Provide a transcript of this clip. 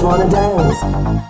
just wanna dance.